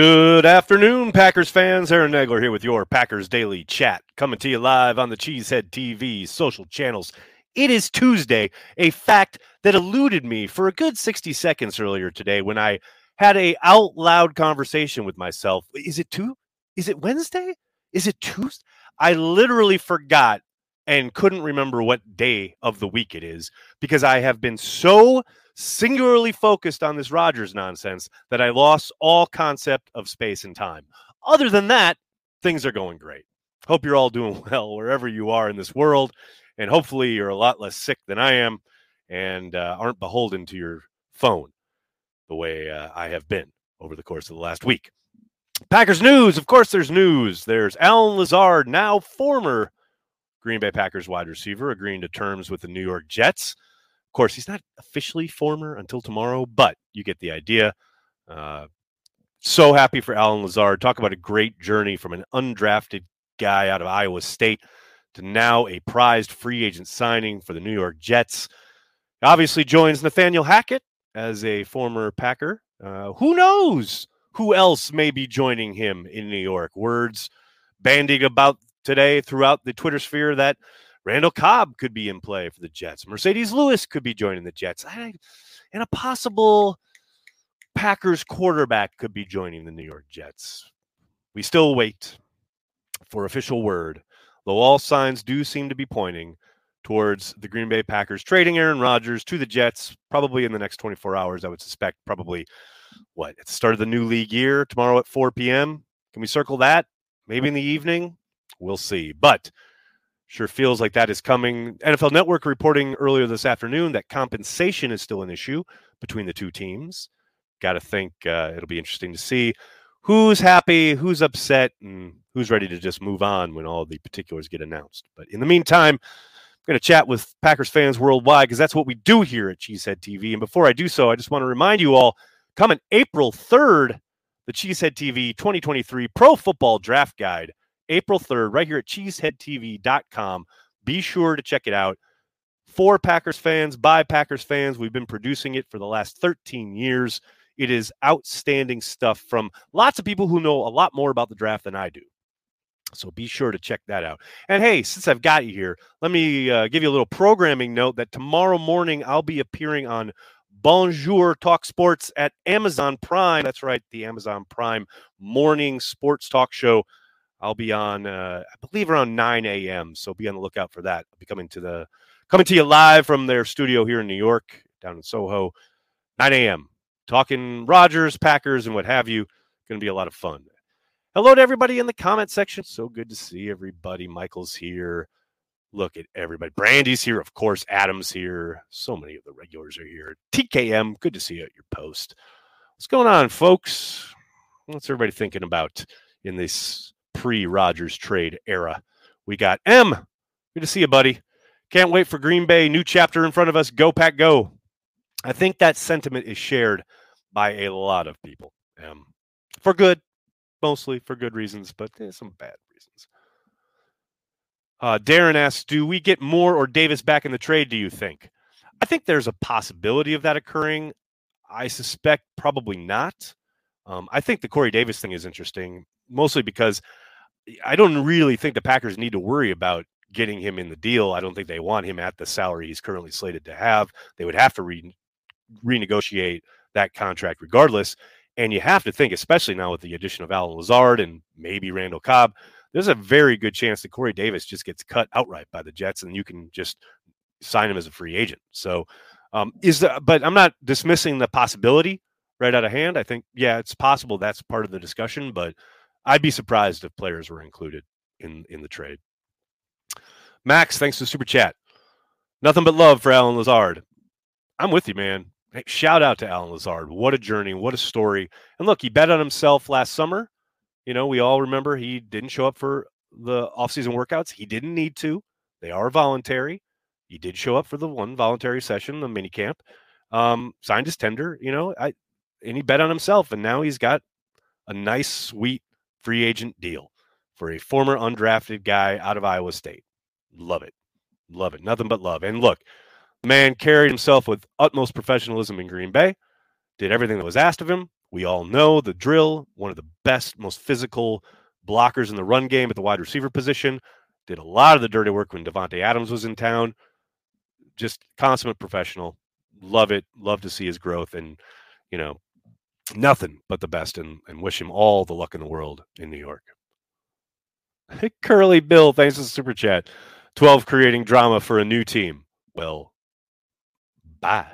Good afternoon, Packers fans. Aaron Nagler here with your Packers Daily Chat, coming to you live on the Cheesehead TV social channels. It is Tuesday, a fact that eluded me for a good 60 seconds earlier today when I had a out loud conversation with myself. Is it two? Is it Wednesday? Is it Tuesday? I literally forgot and couldn't remember what day of the week it is because I have been so singularly focused on this Rodgers nonsense that I lost all concept of space and time. Other than that, things are going great. Hope you're all doing well wherever you are in this world. And hopefully you're a lot less sick than I am and uh, aren't beholden to your phone the way uh, I have been over the course of the last week. Packers news. Of course, there's news. There's Allen Lazard, now former Green Bay Packers wide receiver, agreeing to terms with the New York Jets. Of course, he's not officially former until tomorrow, but you get the idea. Uh, so happy for Allen Lazard. Talk about a great journey from an undrafted guy out of Iowa State to now a prized free agent signing for the New York Jets. Obviously, joins Nathaniel Hackett as a former Packer. Uh, who knows who else may be joining him in New York? Words bandied about today throughout the Twitter sphere that Randall Cobb could be in play for the Jets. Marcedes Lewis could be joining the Jets. I, and a possible Packers quarterback could be joining the New York Jets. We still wait for official word, though all signs do seem to be pointing towards the Green Bay Packers trading Aaron Rodgers to the Jets probably in the next 24 hours. I would suspect probably what at the start of the new league year tomorrow at 4 p.m. Can we circle that? Maybe in the evening. We'll see. But Sure feels like that is coming. NFL Network reporting earlier this afternoon that compensation is still an issue between the two teams. Got to think uh, it'll be interesting to see who's happy, who's upset, and who's ready to just move on when all the particulars get announced. But in the meantime, I'm going to chat with Packers fans worldwide because that's what we do here at Cheesehead TV. And before I do so, I just want to remind you all coming April 3rd, the Cheesehead TV 2023 Pro Football Draft Guide April 3rd, right here at cheeseheadtv.com. Be sure to check it out. For Packers fans, by Packers fans, we've been producing it for the last 13 years. It is outstanding stuff from lots of people who know a lot more about the draft than I do. So be sure to check that out. And hey, since I've got you here, let me uh, give you a little programming note that tomorrow morning I'll be appearing on Bonjour Talk Sports at Amazon Prime. That's right, the Amazon Prime morning sports talk show I'll be on, uh, I believe, around 9 a.m. So be on the lookout for that. I'll be coming to the coming to you live from their studio here in New York, down in Soho, 9 a.m. Talking Rodgers, Packers, and what have you. Going to be a lot of fun. Hello to everybody in the comment section. So good to see everybody. Michael's here. Look at everybody. Brandy's here, of course. Adam's here. So many of the regulars are here. TKM, good to see you at your post. What's going on, folks? What's everybody thinking about in this pre Rodgers trade era. We got M. Good to see you, buddy. Can't wait for Green Bay. New chapter in front of us. Go, Pack, go. I think that sentiment is shared by a lot of people. Um, for good, mostly for good reasons, but eh, some bad reasons. Uh, Darren asks, do we get Moore or Davis back in the trade, do you think? I think there's a possibility of that occurring. I suspect probably not. Um, I think the Corey Davis thing is interesting, mostly because I don't really think the Packers need to worry about getting him in the deal. I don't think they want him at the salary he's currently slated to have. They would have to re- renegotiate that contract regardless. And you have to think, especially now with the addition of Allen Lazard and maybe Randall Cobb, there's a very good chance that Corey Davis just gets cut outright by the Jets, and you can just sign him as a free agent. So, um, is the but I'm not dismissing the possibility right out of hand. I think yeah, it's possible that's part of the discussion, but I'd be surprised if players were included in in the trade. Max, thanks for the super chat. Nothing but love for Allen Lazard. I'm with you, man. Hey, shout out to Allen Lazard. What a journey. What a story. And look, he bet on himself last summer. You know, we all remember he didn't show up for the offseason workouts. He didn't need to. They are voluntary. He did show up for the one voluntary session, the mini camp. Um, signed his tender, you know, I and he bet on himself. And now he's got a nice, sweet free agent deal for a former undrafted guy out of Iowa State. Love it. Love it. Nothing but love. And look, man carried himself with utmost professionalism in Green Bay, did everything that was asked of him, We all know the drill, one of the best, most physical blockers in the run game at the wide receiver position. Did a lot of the dirty work when Davante Adams was in town. Just consummate professional. Love it. Love to see his growth. And, you know, nothing but the best and, and wish him all the luck in the world in New York. Curly Bill, thanks for the super chat. 12 creating drama for a new team. Well, bye.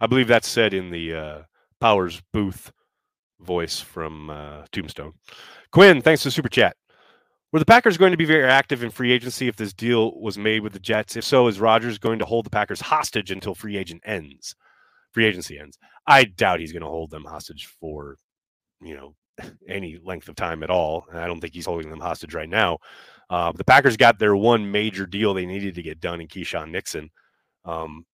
I believe that's said in the uh, Powers Boothe voice from uh, Tombstone. Quinn, thanks for the super chat. Were the Packers going to be very active in free agency if this deal was made with the Jets? If so, is Rodgers going to hold the Packers hostage until free agent ends? Free agency ends. I doubt he's going to hold them hostage for, you know, any length of time at all. And I don't think he's holding them hostage right now. Uh, the Packers got their one major deal they needed to get done in Keisean Nixon. Um,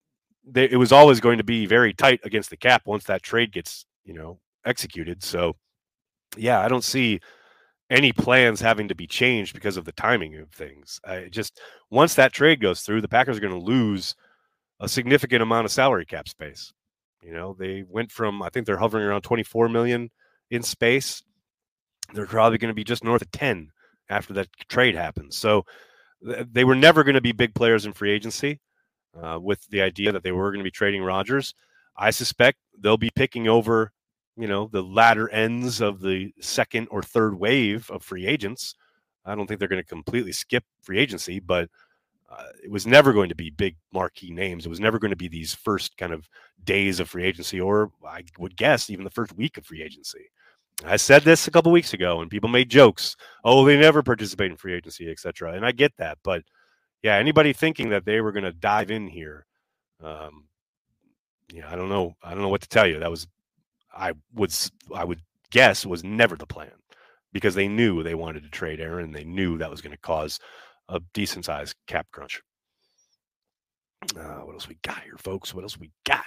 they, it was always going to be very tight against the cap once that trade gets, you know, executed. So, yeah, I don't see any plans having to be changed because of the timing of things. I just once that trade goes through, the Packers are going to lose a significant amount of salary cap space. You know, they went from I think they're hovering around 24 million in space. They're probably going to be just north of 10 after that trade happens. So th- they were never going to be big players in free agency. Uh, with the idea that they were going to be trading Rodgers, I suspect they'll be picking over you know the latter ends of the second or third wave of free agents. I don't think they're going to completely skip free agency, but uh, it was never going to be big marquee names. It was never going to be these first kind of days of free agency, or I would guess even the first week of free agency. I said this a couple weeks ago, and people made jokes. Oh, they never participate in free agency, etc. And I get that, but yeah, anybody thinking that they were going to dive in here, um, yeah, I don't know. I don't know what to tell you. That was I would I would guess was never the plan because they knew they wanted to trade Aaron and they knew that was going to cause a decent sized cap crunch. Uh, what else we got here, folks? What else we got?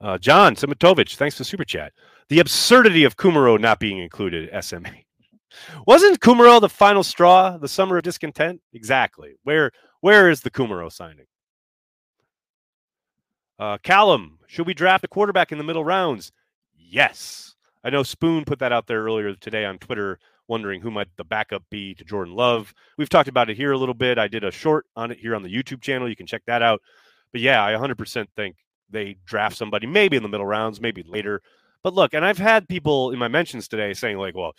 Uh, John Simitovich, thanks for super chat. The absurdity of Kumerow not being included SMA. Wasn't Kumerow the final straw, the summer of discontent? Exactly. Where where is the Kumerow signing? Uh, Callum, should we draft a quarterback in the middle rounds? yes. I know Spoon put that out there earlier today on Twitter, wondering who might the backup be to Jordan Love. We've talked about it here a little bit. I did a short on it here on the YouTube channel. You can check that out. But yeah, I 100% think they draft somebody maybe in the middle rounds, maybe later. But look, and I've had people in my mentions today saying, like, well,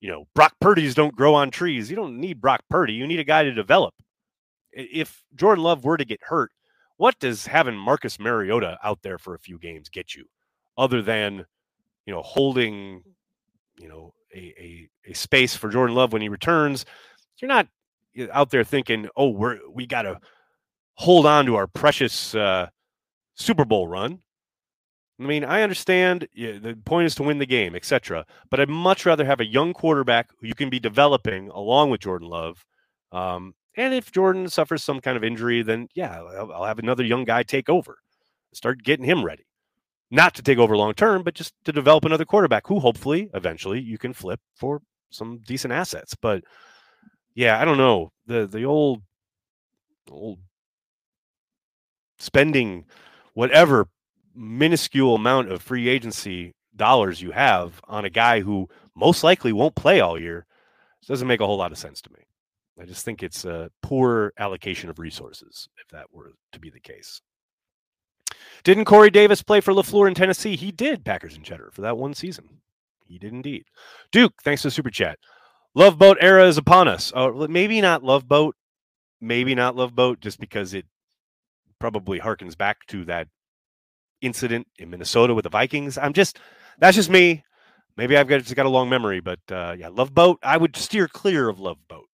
you know, Brock Purdy's don't grow on trees. You don't need Brock Purdy. You need a guy to develop. If Jordan Love were to get hurt, what does having Marcus Mariota out there for a few games get you other than you know, holding, you know, a, a, a space for Jordan Love when he returns, you're not out there thinking, oh, we're we got to hold on to our precious uh, Super Bowl run. I mean, I understand yeah, the point is to win the game, etc. But I'd much rather have a young quarterback who you can be developing along with Jordan Love. Um, and if Jordan suffers some kind of injury, then yeah, I'll, I'll have another young guy take over, start getting him ready not to take over long term, but just to develop another quarterback who hopefully eventually you can flip for some decent assets. But yeah, I don't know. The the old old spending whatever minuscule amount of free agency dollars you have on a guy who most likely won't play all year doesn't make a whole lot of sense to me. I just think it's a poor allocation of resources if that were to be the case. Didn't Corey Davis play for LaFleur in Tennessee? He did, Packers and Cheddar, for that one season. He did indeed. Duke, thanks for the super chat. Love Boat era is upon us. Oh, maybe not Love Boat. Maybe not Love Boat, just because it probably harkens back to that incident in Minnesota with the Vikings. I'm just, that's just me. Maybe I've got just got a long memory, but uh, yeah, Love Boat. I would steer clear of Love Boat,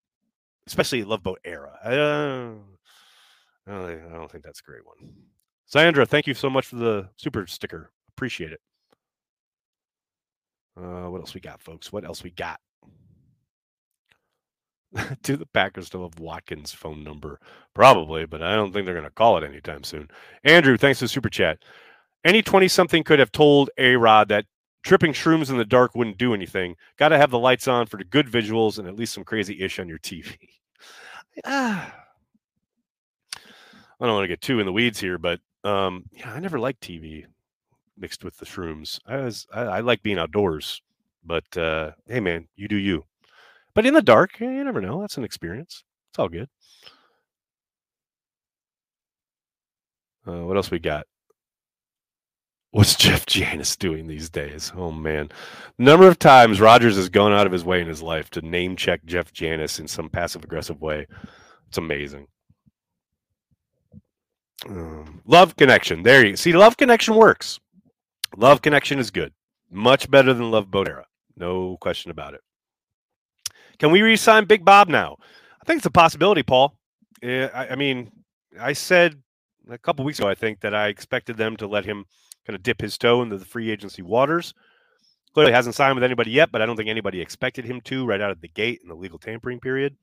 especially Love Boat era. Uh, I don't think that's a great one. Sandra, thank you so much for the super sticker. Appreciate it. Uh, what else we got, folks? What else we got? Do the Packers still have Watkins' phone number? Probably, but I don't think they're going to call it anytime soon. Andrew, thanks for the super chat. Any 20 something could have told A Rod that tripping shrooms in the dark wouldn't do anything. Got to have the lights on for the good visuals and at least some crazy ish on your TV. ah. I don't want to get too in the weeds here, but um, yeah, I never liked TV mixed with the shrooms. I was I, I like being outdoors, but uh, hey, man, you do you. But in the dark, you never know. That's an experience. It's all good. Uh, what else we got? What's Jeff Janis doing these days? Oh man, number of times Rodgers has gone out of his way in his life to name check Jeff Janis in some passive aggressive way. It's amazing. Um, love connection. There you see. Love connection works. Love connection is good. Much better than Love Boat Era. No question about it. Can we re-sign Big Bob now? I think it's a possibility, Paul. Yeah, I, I mean, I said a couple weeks ago, I think that I expected them to let him kind of dip his toe into the free agency waters. Clearly hasn't signed with anybody yet, but I don't think anybody expected him to right out of the gate in the legal tampering period.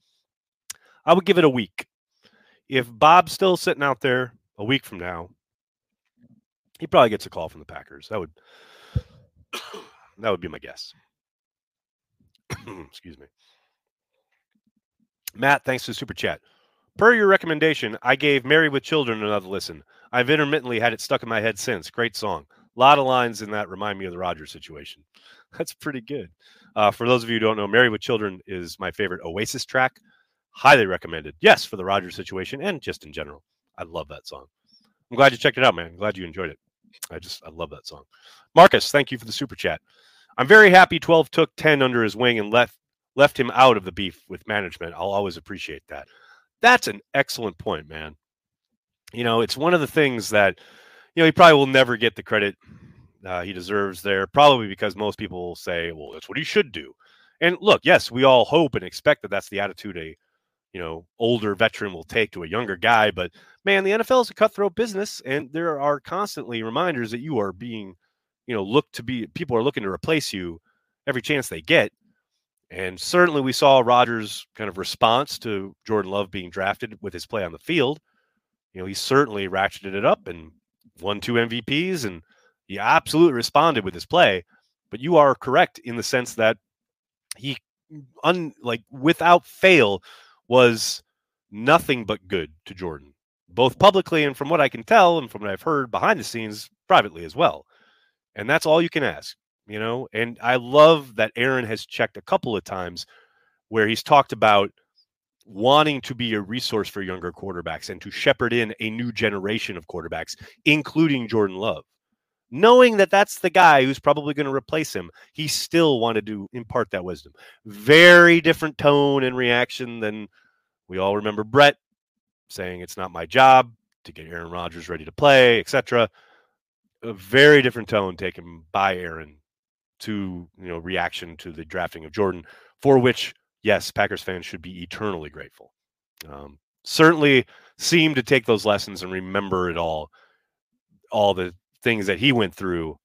I would give it a week. If Bob's still sitting out there a week from now, he probably gets a call from the Packers. That would that would be my guess. Excuse me. Matt, thanks for the super chat. Per your recommendation, I gave Married with Children another listen. I've intermittently had it stuck in my head since. Great song. A lot of lines in that remind me of the Rodgers situation. That's pretty good. Uh, for those of you who don't know, Married with Children is my favorite Oasis track. Highly recommended. Yes, for the Rodgers situation and just in general. I love that song. I'm glad you checked it out, man. I'm glad you enjoyed it. I just, I love that song. Marcus, thank you for the super chat. I'm very happy 12 took 10 under his wing and left left him out of the beef with management. I'll always appreciate that. That's an excellent point, man. You know, it's one of the things that, you know, he probably will never get the credit uh, he deserves there, probably because most people will say, well, that's what he should do. And look, yes, we all hope and expect that that's the attitude a, you know, older veteran will take to a younger guy. But man, the NFL is a cutthroat business, and there are constantly reminders that you are being, you know, looked to be, people are looking to replace you every chance they get. And certainly we saw rodgers kind of response to Jordan Love being drafted with his play on the field. You know, he certainly ratcheted it up and won two MVPs and he absolutely responded with his play. But you are correct in the sense that he un like without fail was nothing but good to Jordan, both publicly and from what I can tell and from what I've heard behind the scenes privately as well. And that's all you can ask you know and i love that aaron has checked a couple of times where he's talked about wanting to be a resource for younger quarterbacks and to shepherd in a new generation of quarterbacks including jordan love knowing that that's the guy who's probably going to replace him he still wanted to impart that wisdom very different tone and reaction than we all remember brett saying it's not my job to get aaron rodgers ready to play etc a very different tone taken by aaron to you know reaction to the drafting of Jordan, for which yes, Packers fans should be eternally grateful. Um, certainly seem to take those lessons and remember it all, all the things that he went through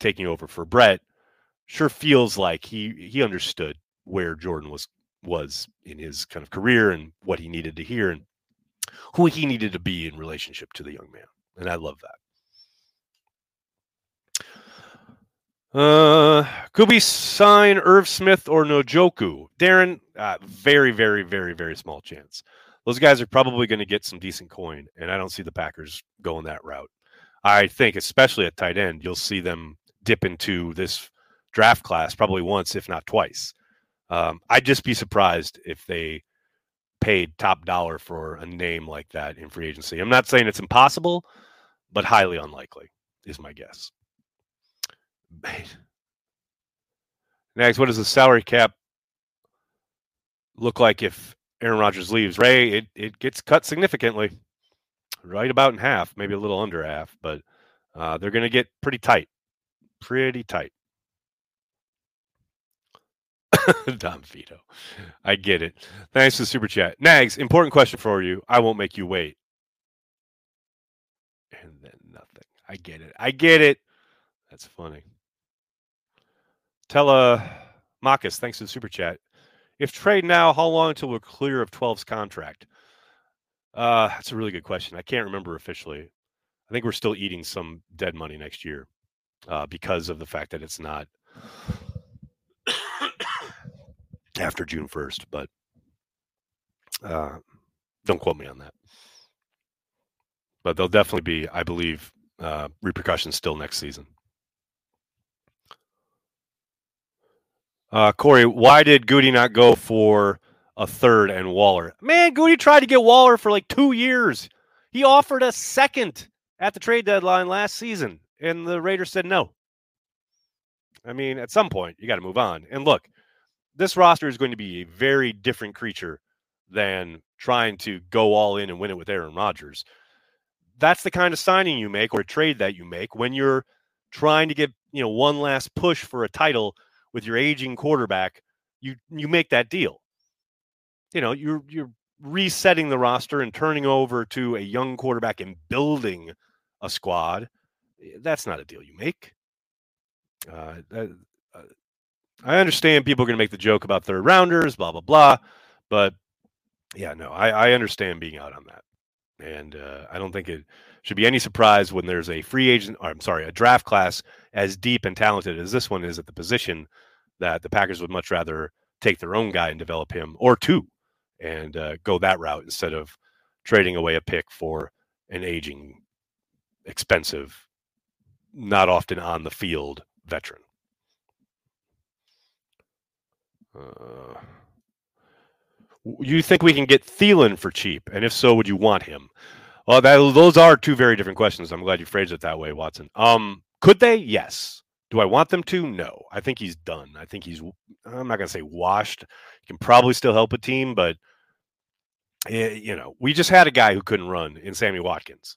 taking over for Brett. Sure feels like he he understood where Jordan was was in his kind of career and what he needed to hear and who he needed to be in relationship to the young man. And I love that. Uh, could we sign Irv Smith or Njoku? Darren, uh, very, very, very, very small chance. Those guys are probably going to get some decent coin, and I don't see the Packers going that route. I think, especially at tight end, you'll see them dip into this draft class probably once, if not twice. Um, I'd just be surprised if they paid top dollar for a name like that in free agency. I'm not saying it's impossible, but highly unlikely is my guess. Next, what does the salary cap look like if Aaron Rodgers leaves? Ray, it, it gets cut significantly, right about in half, maybe a little under half, but uh, they're going to get pretty tight, pretty tight. Dom Vito. I get it. Thanks for the super chat. Nags, important question for you. I won't make you wait. And then nothing. I get it. I get it. That's funny. Telemachus, thanks for the super chat. If trade now, how long until we're clear of 12's contract? Uh, that's a really good question. I can't remember officially. I think we're still eating some dead money next year uh, because of the fact that it's not after June 1st, but uh, don't quote me on that. But there'll definitely be, I believe, uh, repercussions still next season. Uh, Corey, why did Goody not go for a third and Waller? Man, Goody tried to get Waller for like two years. He offered a second at the trade deadline last season, and the Raiders said no. I mean, at some point, you got to move on. And look, this roster is going to be a very different creature than trying to go all in and win it with Aaron Rodgers. That's the kind of signing you make or trade that you make when you're trying to get, you know, one last push for a title with your aging quarterback. You you make that deal. You know, you're you're resetting the roster and turning over to a young quarterback and building a squad. That's not a deal you make. Uh, uh, I understand people are going to make the joke about third rounders, blah blah blah, but yeah, no, I, I understand being out on that, and uh, I don't think it should be any surprise when there's a free agent. Or, I'm sorry, a draft class as deep and talented as this one is at the position that the Packers would much rather take their own guy and develop him or two, and uh, go that route instead of trading away a pick for an aging, expensive, not often on the field veteran. Uh, you think we can get Thielen for cheap? And if so, would you want him? Well, that, those are two very different questions. I'm glad you phrased it that way, Watson. Um, could they? Yes. Do I want them to? No. I think he's done. I think he's. I'm not going to say washed. He can probably still help a team, but eh, you know, we just had a guy who couldn't run in Sammy Watkins.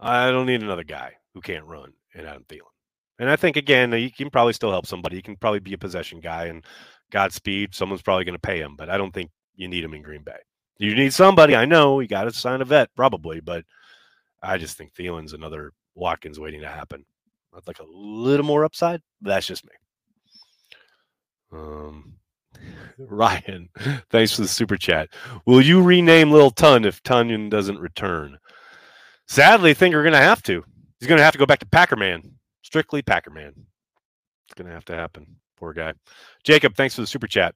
I don't need another guy who can't run in Adam Thielen. And I think again, he can probably still help somebody. He can probably be a possession guy and Godspeed. Someone's probably going to pay him, but I don't think you need him in Green Bay. You need somebody. I know you got to sign a vet probably, but I just think Thielen's another Watkins waiting to happen. I'd like a little more upside. that's just me. Um, Ryan, thanks for the super chat. Will you rename Lil Tun if Tonyan doesn't return? Sadly, I think we're going to have to. He's going to have to go back to Packerman. Strictly Packerman. It's going to have to happen. Poor guy. Jacob, thanks for the super chat.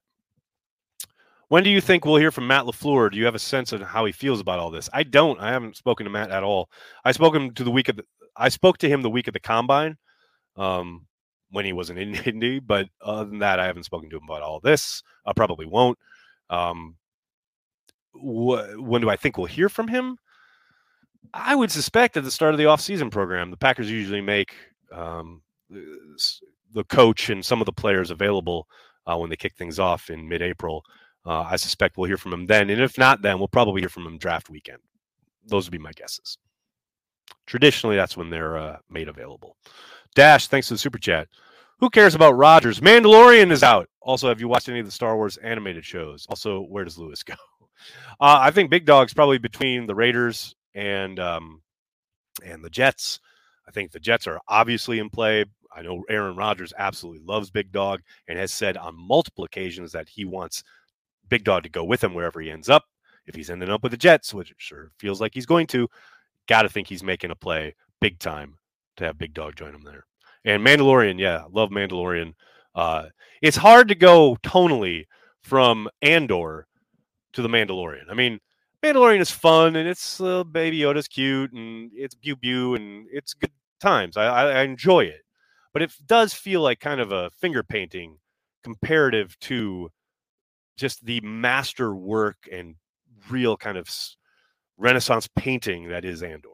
When do you think we'll hear from Matt LaFleur? Do you have a sense of how he feels about all this? I don't. I haven't spoken to Matt at all. I spoke him to the week of the, I spoke to him the week of the combine, um, when he wasn't in Indy. But other than that, I haven't spoken to him about all this. I probably won't. Um, wh- when do I think we'll hear from him? I would suspect at the start of the offseason program, the Packers usually make um, the coach and some of the players available uh, when they kick things off in mid-April. Uh, I suspect we'll hear from him then, and if not, then we'll probably hear from him draft weekend. Those would be my guesses. Traditionally, that's when they're uh, made available. Dash, thanks to the super chat. Who cares about Rogers? Mandalorian is out. Also, have you watched any of the Star Wars animated shows? Also, where does Lewis go? Uh, I think Big Dog's probably between the Raiders and um, and the Jets. I think the Jets are obviously in play. I know Aaron Rodgers absolutely loves Big Dog and has said on multiple occasions that he wants Big Dog to go with him wherever he ends up. If he's ending up with the Jets, which sure feels like he's going to, got to think he's making a play big time to have Big Dog join him there. And Mandalorian, yeah, love Mandalorian. Uh, it's hard to go tonally from Andor to the Mandalorian. I mean, Mandalorian is fun and it's uh, Baby Yoda's cute and it's Bew Bew and it's good times. I, I, I enjoy it but it does feel like kind of a finger painting comparative to just the master work and real kind of renaissance painting that is andor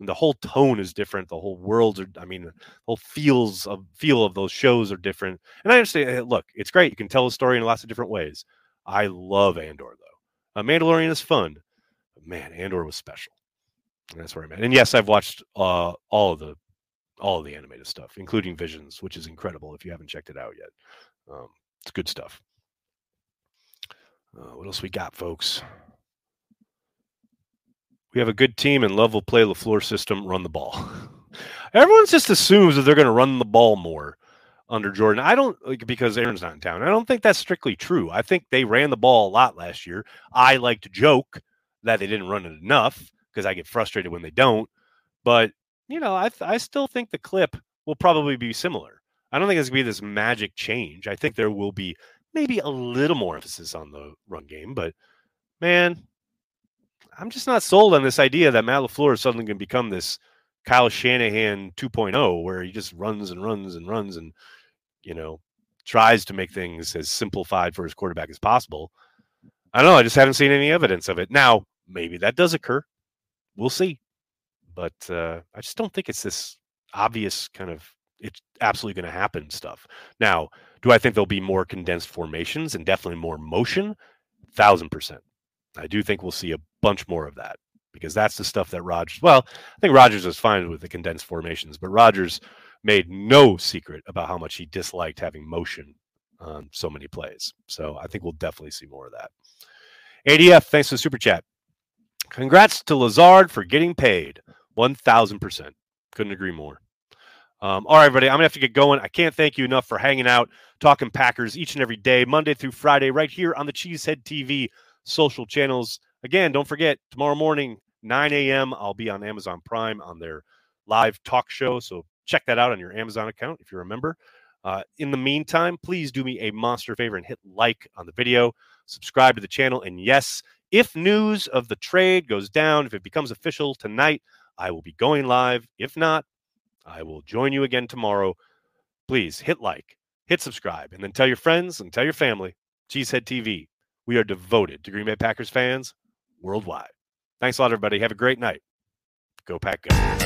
and the whole tone is different the whole worlds are i mean the whole feels of feel of those shows are different and i understand look it's great you can tell a story in lots of different ways i love andor though uh, mandalorian is fun but man andor was special and that's where i'm at and yes i've watched uh, all of the all of the animated stuff, including Visions, which is incredible if you haven't checked it out yet. Um, it's good stuff. Uh, what else we got, folks? We have a good team, and Love will play LaFleur system, run the ball. Everyone just assumes that they're going to run the ball more under Jordan. I don't like because Aaron's not in town. I don't think that's strictly true. I think they ran the ball a lot last year. I like to joke that they didn't run it enough because I get frustrated when they don't. But you know, I I still think the clip will probably be similar. I don't think it's gonna be this magic change. I think there will be maybe a little more emphasis on the run game, but man, I'm just not sold on this idea that Matt LaFleur is suddenly going to become this Kyle Shanahan 2.0, where he just runs and runs and runs and, you know, tries to make things as simplified for his quarterback as possible. I don't know. I just haven't seen any evidence of it. Now, maybe that does occur. We'll see. But uh, I just don't think it's this obvious kind of it's absolutely going to happen stuff. Now, do I think there'll be more condensed formations and definitely more motion? Thousand percent. I do think we'll see a bunch more of that because that's the stuff that Rodgers. Well, I think Rodgers was fine with the condensed formations, but Rodgers made no secret about how much he disliked having motion on so many plays. So I think we'll definitely see more of that. ADF, thanks for the super chat. Congrats to Lazard for getting paid. 1000%. Couldn't agree more. Um, all right, everybody, I'm going to have to get going. I can't thank you enough for hanging out, talking Packers each and every day, Monday through Friday, right here on the Cheesehead TV social channels. Again, don't forget, tomorrow morning, 9 a.m., I'll be on Amazon Prime on their live talk show. So check that out on your Amazon account if you're a member. Uh, in the meantime, please do me a monster favor and hit like on the video, subscribe to the channel. And yes, if news of the trade goes down, if it becomes official tonight, I will be going live. If not, I will join you again tomorrow. Please hit like, hit subscribe, and then tell your friends and tell your family. Cheesehead TV. We are devoted to Green Bay Packers fans worldwide. Thanks a lot, everybody. Have a great night. Go Pack Go.